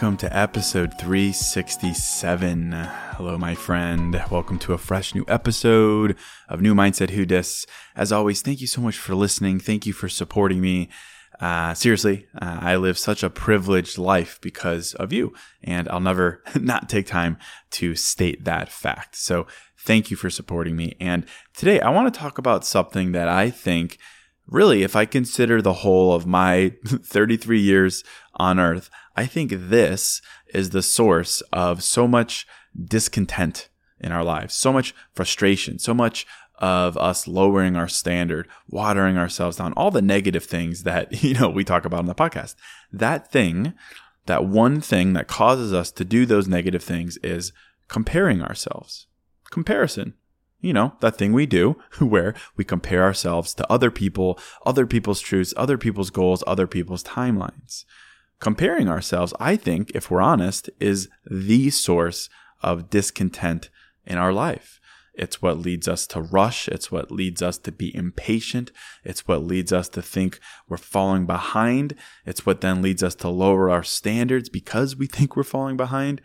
Welcome to episode 367. Hello, my friend. Welcome to a fresh new episode of New Mindset Who Dis. As always, thank you so much for listening. Thank you for supporting me. Uh, seriously, uh, I live such a privileged life because of you, and I'll never not take time to state that fact. So, thank you for supporting me. And today, I want to talk about something that I think really, if I consider the whole of my 33 years on earth, I think this is the source of so much discontent in our lives, so much frustration, so much of us lowering our standard, watering ourselves down, all the negative things that, you know, we talk about on the podcast. That thing, that one thing that causes us to do those negative things is comparing ourselves. Comparison you know, that thing we do where we compare ourselves to other people, other people's truths, other people's goals, other people's timelines. Comparing ourselves, I think, if we're honest, is the source of discontent in our life. It's what leads us to rush. It's what leads us to be impatient. It's what leads us to think we're falling behind. It's what then leads us to lower our standards because we think we're falling behind.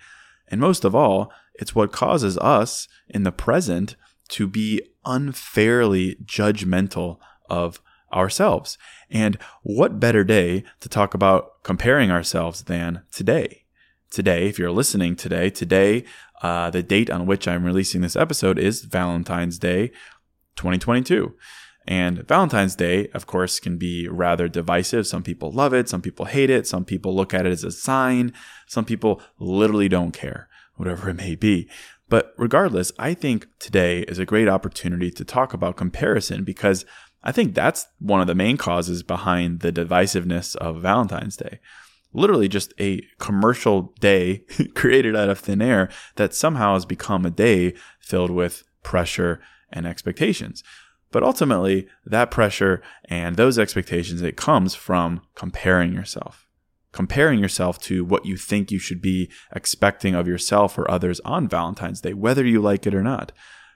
And most of all, it's what causes us in the present to be unfairly judgmental of ourselves. And what better day to talk about comparing ourselves than today? Today, if you're listening today, today, uh, the date on which I'm releasing this episode is Valentine's Day 2022. And Valentine's Day, of course, can be rather divisive. Some people love it, some people hate it, some people look at it as a sign, some people literally don't care, whatever it may be. But regardless, I think today is a great opportunity to talk about comparison because I think that's one of the main causes behind the divisiveness of Valentine's Day. Literally, just a commercial day created out of thin air that somehow has become a day filled with pressure and expectations. But ultimately, that pressure and those expectations, it comes from comparing yourself comparing yourself to what you think you should be expecting of yourself or others on Valentine's Day, whether you like it or not.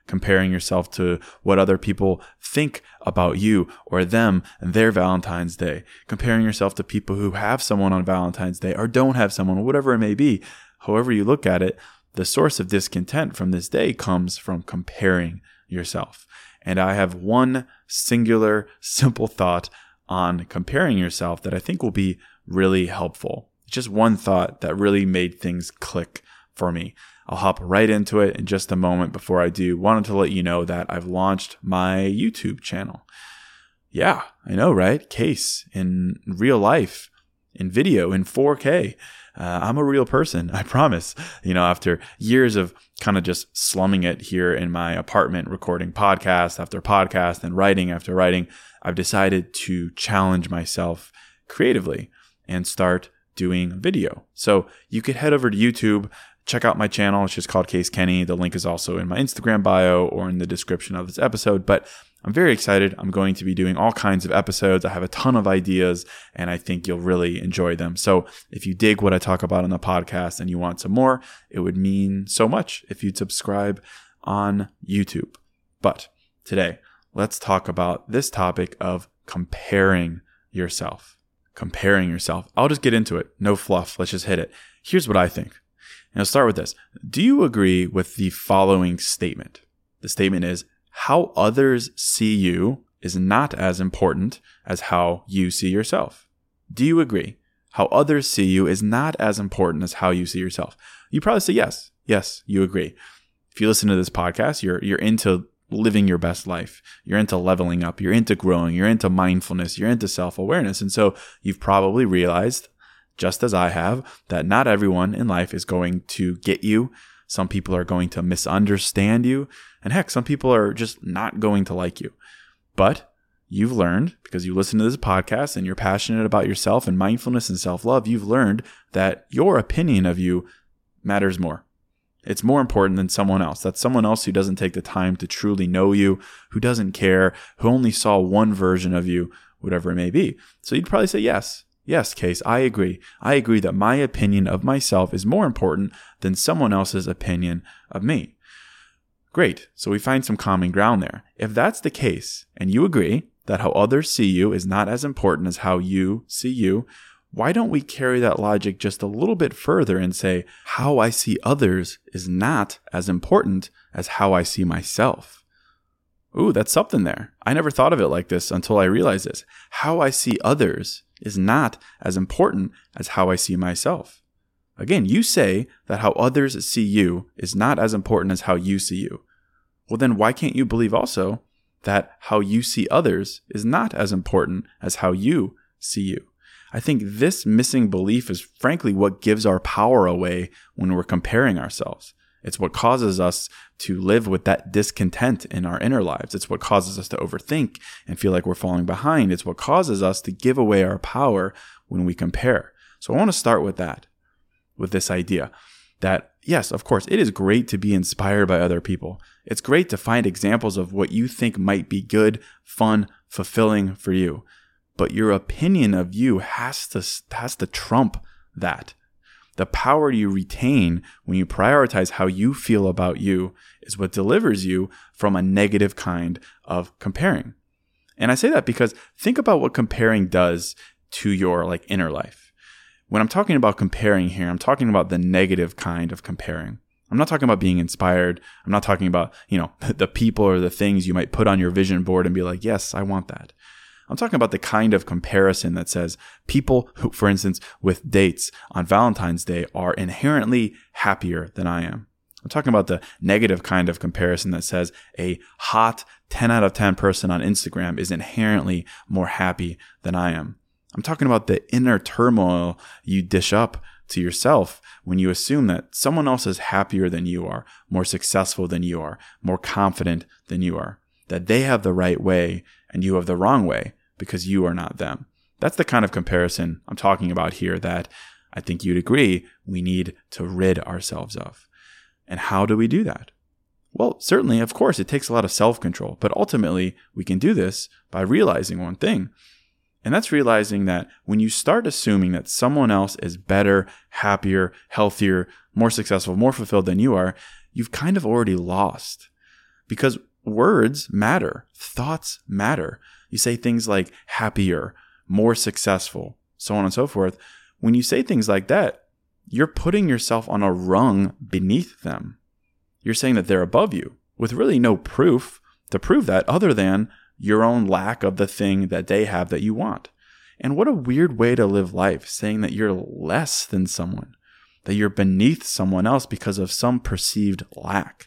Comparing yourself to what other people think about you or them and their Valentine's Day. Comparing yourself to people who have someone on Valentine's Day or don't have someone, whatever it may be. However you look at it, the source of discontent from this day comes from comparing yourself. And I have one singular, simple thought on comparing yourself that I think will be really helpful. Just one thought that really made things click for me. I'll hop right into it in just a moment. Before I do, wanted to let you know that I've launched my YouTube channel. Yeah, I know, right? Case in real life, in video in 4K. Uh, I'm a real person, I promise. You know, after years of kind of just slumming it here in my apartment, recording podcast after podcast and writing after writing, I've decided to challenge myself creatively and start doing video. So you could head over to YouTube, check out my channel. It's just called Case Kenny. The link is also in my Instagram bio or in the description of this episode. But I'm very excited. I'm going to be doing all kinds of episodes. I have a ton of ideas and I think you'll really enjoy them. So if you dig what I talk about on the podcast and you want some more, it would mean so much if you'd subscribe on YouTube. But today, let's talk about this topic of comparing yourself. Comparing yourself. I'll just get into it. No fluff. Let's just hit it. Here's what I think. And I'll start with this. Do you agree with the following statement? The statement is how others see you is not as important as how you see yourself. Do you agree? How others see you is not as important as how you see yourself. You probably say yes. Yes, you agree. If you listen to this podcast, you're you're into living your best life. You're into leveling up, you're into growing, you're into mindfulness, you're into self-awareness. And so you've probably realized just as I have that not everyone in life is going to get you some people are going to misunderstand you. And heck, some people are just not going to like you. But you've learned, because you listen to this podcast and you're passionate about yourself and mindfulness and self love, you've learned that your opinion of you matters more. It's more important than someone else. That's someone else who doesn't take the time to truly know you, who doesn't care, who only saw one version of you, whatever it may be. So you'd probably say yes. Yes, Case, I agree. I agree that my opinion of myself is more important than someone else's opinion of me. Great. So we find some common ground there. If that's the case, and you agree that how others see you is not as important as how you see you, why don't we carry that logic just a little bit further and say, how I see others is not as important as how I see myself? Ooh, that's something there. I never thought of it like this until I realized this. How I see others is not as important as how I see myself. Again, you say that how others see you is not as important as how you see you. Well, then why can't you believe also that how you see others is not as important as how you see you? I think this missing belief is frankly what gives our power away when we're comparing ourselves. It's what causes us to live with that discontent in our inner lives. It's what causes us to overthink and feel like we're falling behind. It's what causes us to give away our power when we compare. So I want to start with that, with this idea that yes, of course, it is great to be inspired by other people. It's great to find examples of what you think might be good, fun, fulfilling for you. But your opinion of you has to has to trump that. The power you retain when you prioritize how you feel about you is what delivers you from a negative kind of comparing. And I say that because think about what comparing does to your like inner life. When I'm talking about comparing here, I'm talking about the negative kind of comparing. I'm not talking about being inspired. I'm not talking about, you know, the people or the things you might put on your vision board and be like, yes, I want that. I'm talking about the kind of comparison that says people who, for instance, with dates on Valentine's Day are inherently happier than I am. I'm talking about the negative kind of comparison that says a hot 10 out of 10 person on Instagram is inherently more happy than I am. I'm talking about the inner turmoil you dish up to yourself when you assume that someone else is happier than you are, more successful than you are, more confident than you are, that they have the right way and you have the wrong way because you are not them. That's the kind of comparison I'm talking about here that I think you'd agree we need to rid ourselves of. And how do we do that? Well, certainly, of course, it takes a lot of self control, but ultimately, we can do this by realizing one thing. And that's realizing that when you start assuming that someone else is better, happier, healthier, more successful, more fulfilled than you are, you've kind of already lost. Because words matter, thoughts matter. You say things like happier, more successful, so on and so forth. When you say things like that, you're putting yourself on a rung beneath them. You're saying that they're above you with really no proof to prove that other than your own lack of the thing that they have that you want. And what a weird way to live life, saying that you're less than someone, that you're beneath someone else because of some perceived lack.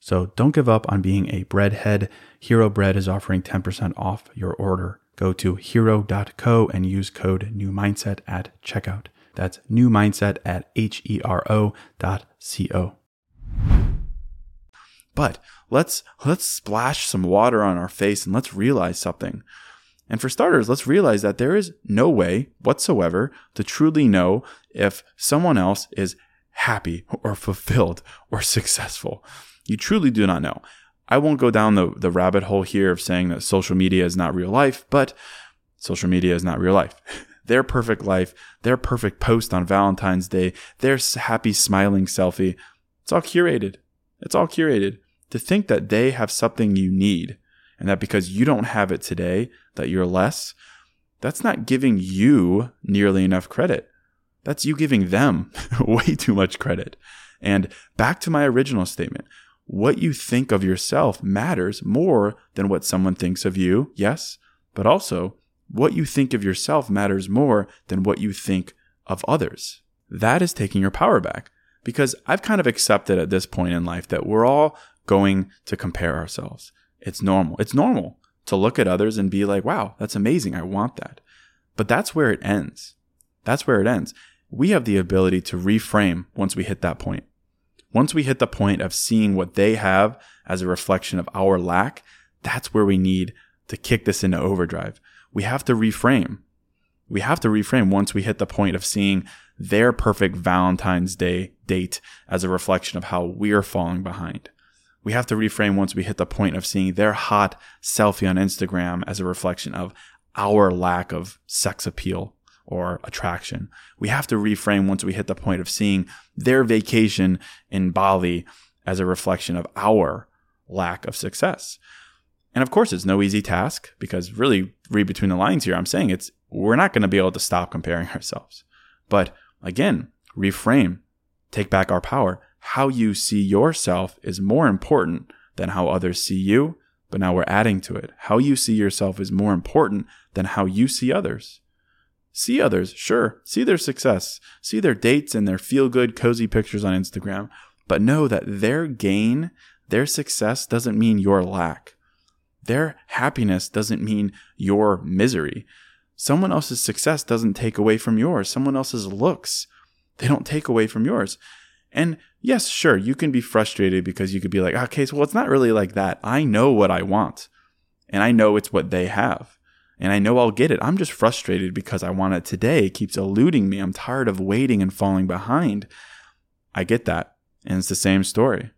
So don't give up on being a breadhead. Hero Bread is offering 10% off your order. Go to hero.co and use code new mindset at checkout. That's new mindset at H E R O dot C O. But let's let's splash some water on our face and let's realize something. And for starters, let's realize that there is no way whatsoever to truly know if someone else is happy or fulfilled or successful. You truly do not know. I won't go down the, the rabbit hole here of saying that social media is not real life, but social media is not real life. their perfect life, their perfect post on Valentine's Day, their happy smiling selfie, it's all curated. It's all curated. To think that they have something you need and that because you don't have it today, that you're less, that's not giving you nearly enough credit. That's you giving them way too much credit. And back to my original statement what you think of yourself matters more than what someone thinks of you, yes, but also what you think of yourself matters more than what you think of others. That is taking your power back because I've kind of accepted at this point in life that we're all going to compare ourselves. It's normal. It's normal to look at others and be like, wow, that's amazing. I want that. But that's where it ends. That's where it ends. We have the ability to reframe once we hit that point. Once we hit the point of seeing what they have as a reflection of our lack, that's where we need to kick this into overdrive. We have to reframe. We have to reframe once we hit the point of seeing their perfect Valentine's Day date as a reflection of how we're falling behind. We have to reframe once we hit the point of seeing their hot selfie on Instagram as a reflection of our lack of sex appeal or attraction. We have to reframe once we hit the point of seeing their vacation in Bali as a reflection of our lack of success. And of course, it's no easy task because really, read between the lines here, I'm saying it's we're not going to be able to stop comparing ourselves. But again, reframe, take back our power. How you see yourself is more important than how others see you. But now we're adding to it. How you see yourself is more important than how you see others. See others, sure. See their success. See their dates and their feel good, cozy pictures on Instagram. But know that their gain, their success doesn't mean your lack. Their happiness doesn't mean your misery. Someone else's success doesn't take away from yours. Someone else's looks, they don't take away from yours. And yes, sure, you can be frustrated because you could be like, okay, so well, it's not really like that. I know what I want and I know it's what they have. And I know I'll get it. I'm just frustrated because I want it today. It keeps eluding me. I'm tired of waiting and falling behind. I get that. And it's the same story.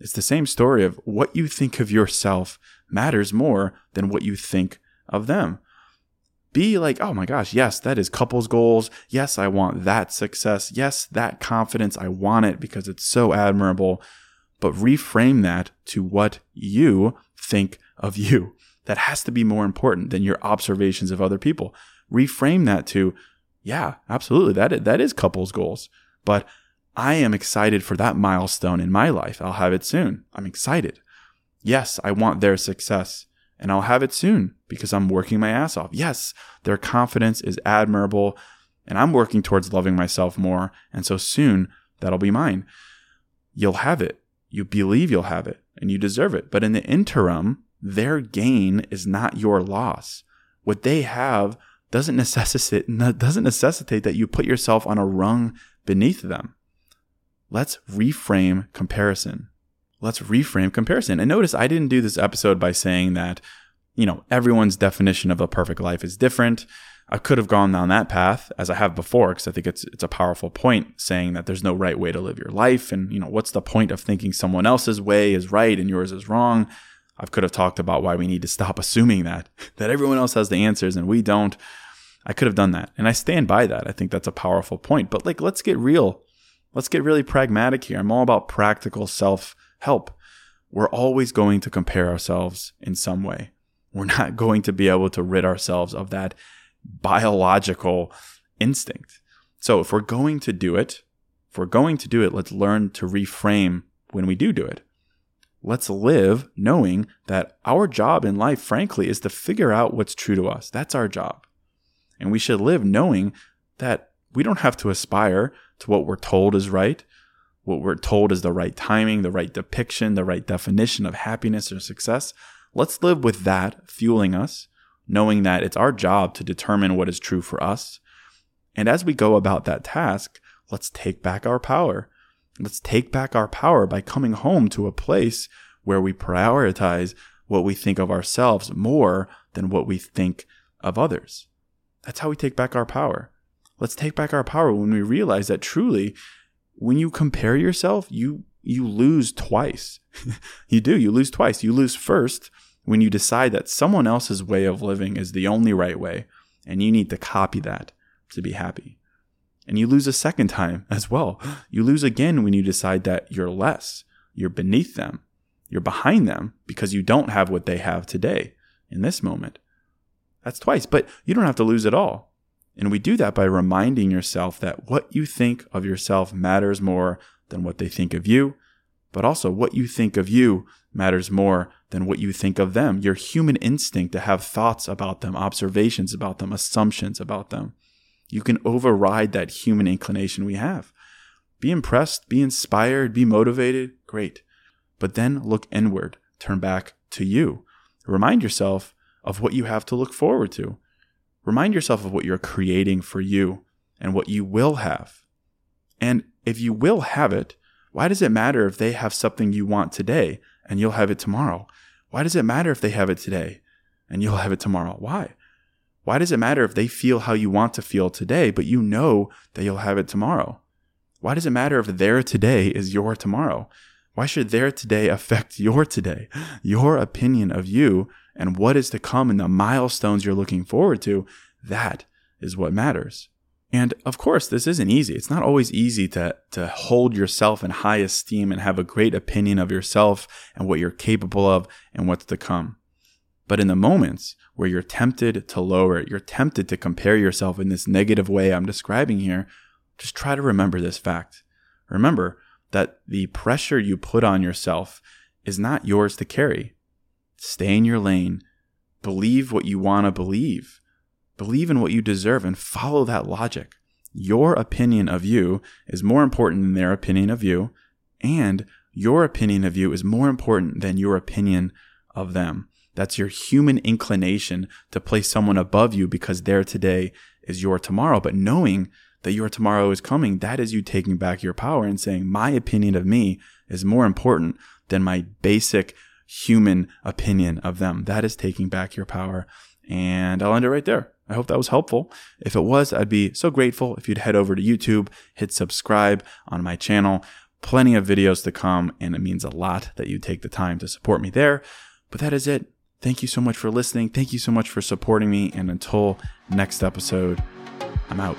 It's the same story of what you think of yourself matters more than what you think of them. Be like, oh my gosh, yes, that is couples goals. Yes, I want that success. Yes, that confidence. I want it because it's so admirable. But reframe that to what you think of you. That has to be more important than your observations of other people. Reframe that to, yeah, absolutely. That is, that is couples goals. But I am excited for that milestone in my life. I'll have it soon. I'm excited. Yes, I want their success and I'll have it soon because I'm working my ass off. Yes, their confidence is admirable and I'm working towards loving myself more. And so soon that'll be mine. You'll have it. You believe you'll have it and you deserve it. But in the interim, their gain is not your loss. What they have doesn't necessitate, doesn't necessitate that you put yourself on a rung beneath them. Let's reframe comparison. Let's reframe comparison. And notice I didn't do this episode by saying that, you know, everyone's definition of a perfect life is different. I could have gone down that path as I have before because I think it's it's a powerful point saying that there's no right way to live your life and you know what's the point of thinking someone else's way is right and yours is wrong. I could have talked about why we need to stop assuming that that everyone else has the answers and we don't. I could have done that. And I stand by that. I think that's a powerful point. But like let's get real Let's get really pragmatic here. I'm all about practical self help. We're always going to compare ourselves in some way. We're not going to be able to rid ourselves of that biological instinct. So if we're going to do it, if we're going to do it, let's learn to reframe when we do do it. Let's live knowing that our job in life, frankly, is to figure out what's true to us. That's our job. And we should live knowing that we don't have to aspire to what we're told is right, what we're told is the right timing, the right depiction, the right definition of happiness or success. Let's live with that fueling us, knowing that it's our job to determine what is true for us. And as we go about that task, let's take back our power. Let's take back our power by coming home to a place where we prioritize what we think of ourselves more than what we think of others. That's how we take back our power. Let's take back our power when we realize that truly, when you compare yourself, you you lose twice. you do. You lose twice. You lose first when you decide that someone else's way of living is the only right way, and you need to copy that to be happy. And you lose a second time as well. You lose again when you decide that you're less, you're beneath them, you're behind them because you don't have what they have today in this moment. That's twice, but you don't have to lose it all. And we do that by reminding yourself that what you think of yourself matters more than what they think of you, but also what you think of you matters more than what you think of them. Your human instinct to have thoughts about them, observations about them, assumptions about them. You can override that human inclination we have. Be impressed, be inspired, be motivated, great. But then look inward, turn back to you. Remind yourself of what you have to look forward to. Remind yourself of what you're creating for you and what you will have. And if you will have it, why does it matter if they have something you want today and you'll have it tomorrow? Why does it matter if they have it today and you'll have it tomorrow? Why? Why does it matter if they feel how you want to feel today, but you know that you'll have it tomorrow? Why does it matter if their today is your tomorrow? Why should their today affect your today? Your opinion of you and what is to come and the milestones you're looking forward to, that is what matters. And of course, this isn't easy. It's not always easy to, to hold yourself in high esteem and have a great opinion of yourself and what you're capable of and what's to come. But in the moments where you're tempted to lower it, you're tempted to compare yourself in this negative way I'm describing here, just try to remember this fact. Remember that the pressure you put on yourself is not yours to carry. Stay in your lane. Believe what you want to believe. Believe in what you deserve and follow that logic. Your opinion of you is more important than their opinion of you, and your opinion of you is more important than your opinion of them. That's your human inclination to place someone above you because their today is your tomorrow. But knowing that your tomorrow is coming, that is you taking back your power and saying, my opinion of me is more important than my basic human opinion of them. That is taking back your power And I'll end it right there. I hope that was helpful. If it was, I'd be so grateful if you'd head over to YouTube, hit subscribe on my channel. Plenty of videos to come, and it means a lot that you take the time to support me there. But that is it. Thank you so much for listening. Thank you so much for supporting me. And until next episode, I'm out.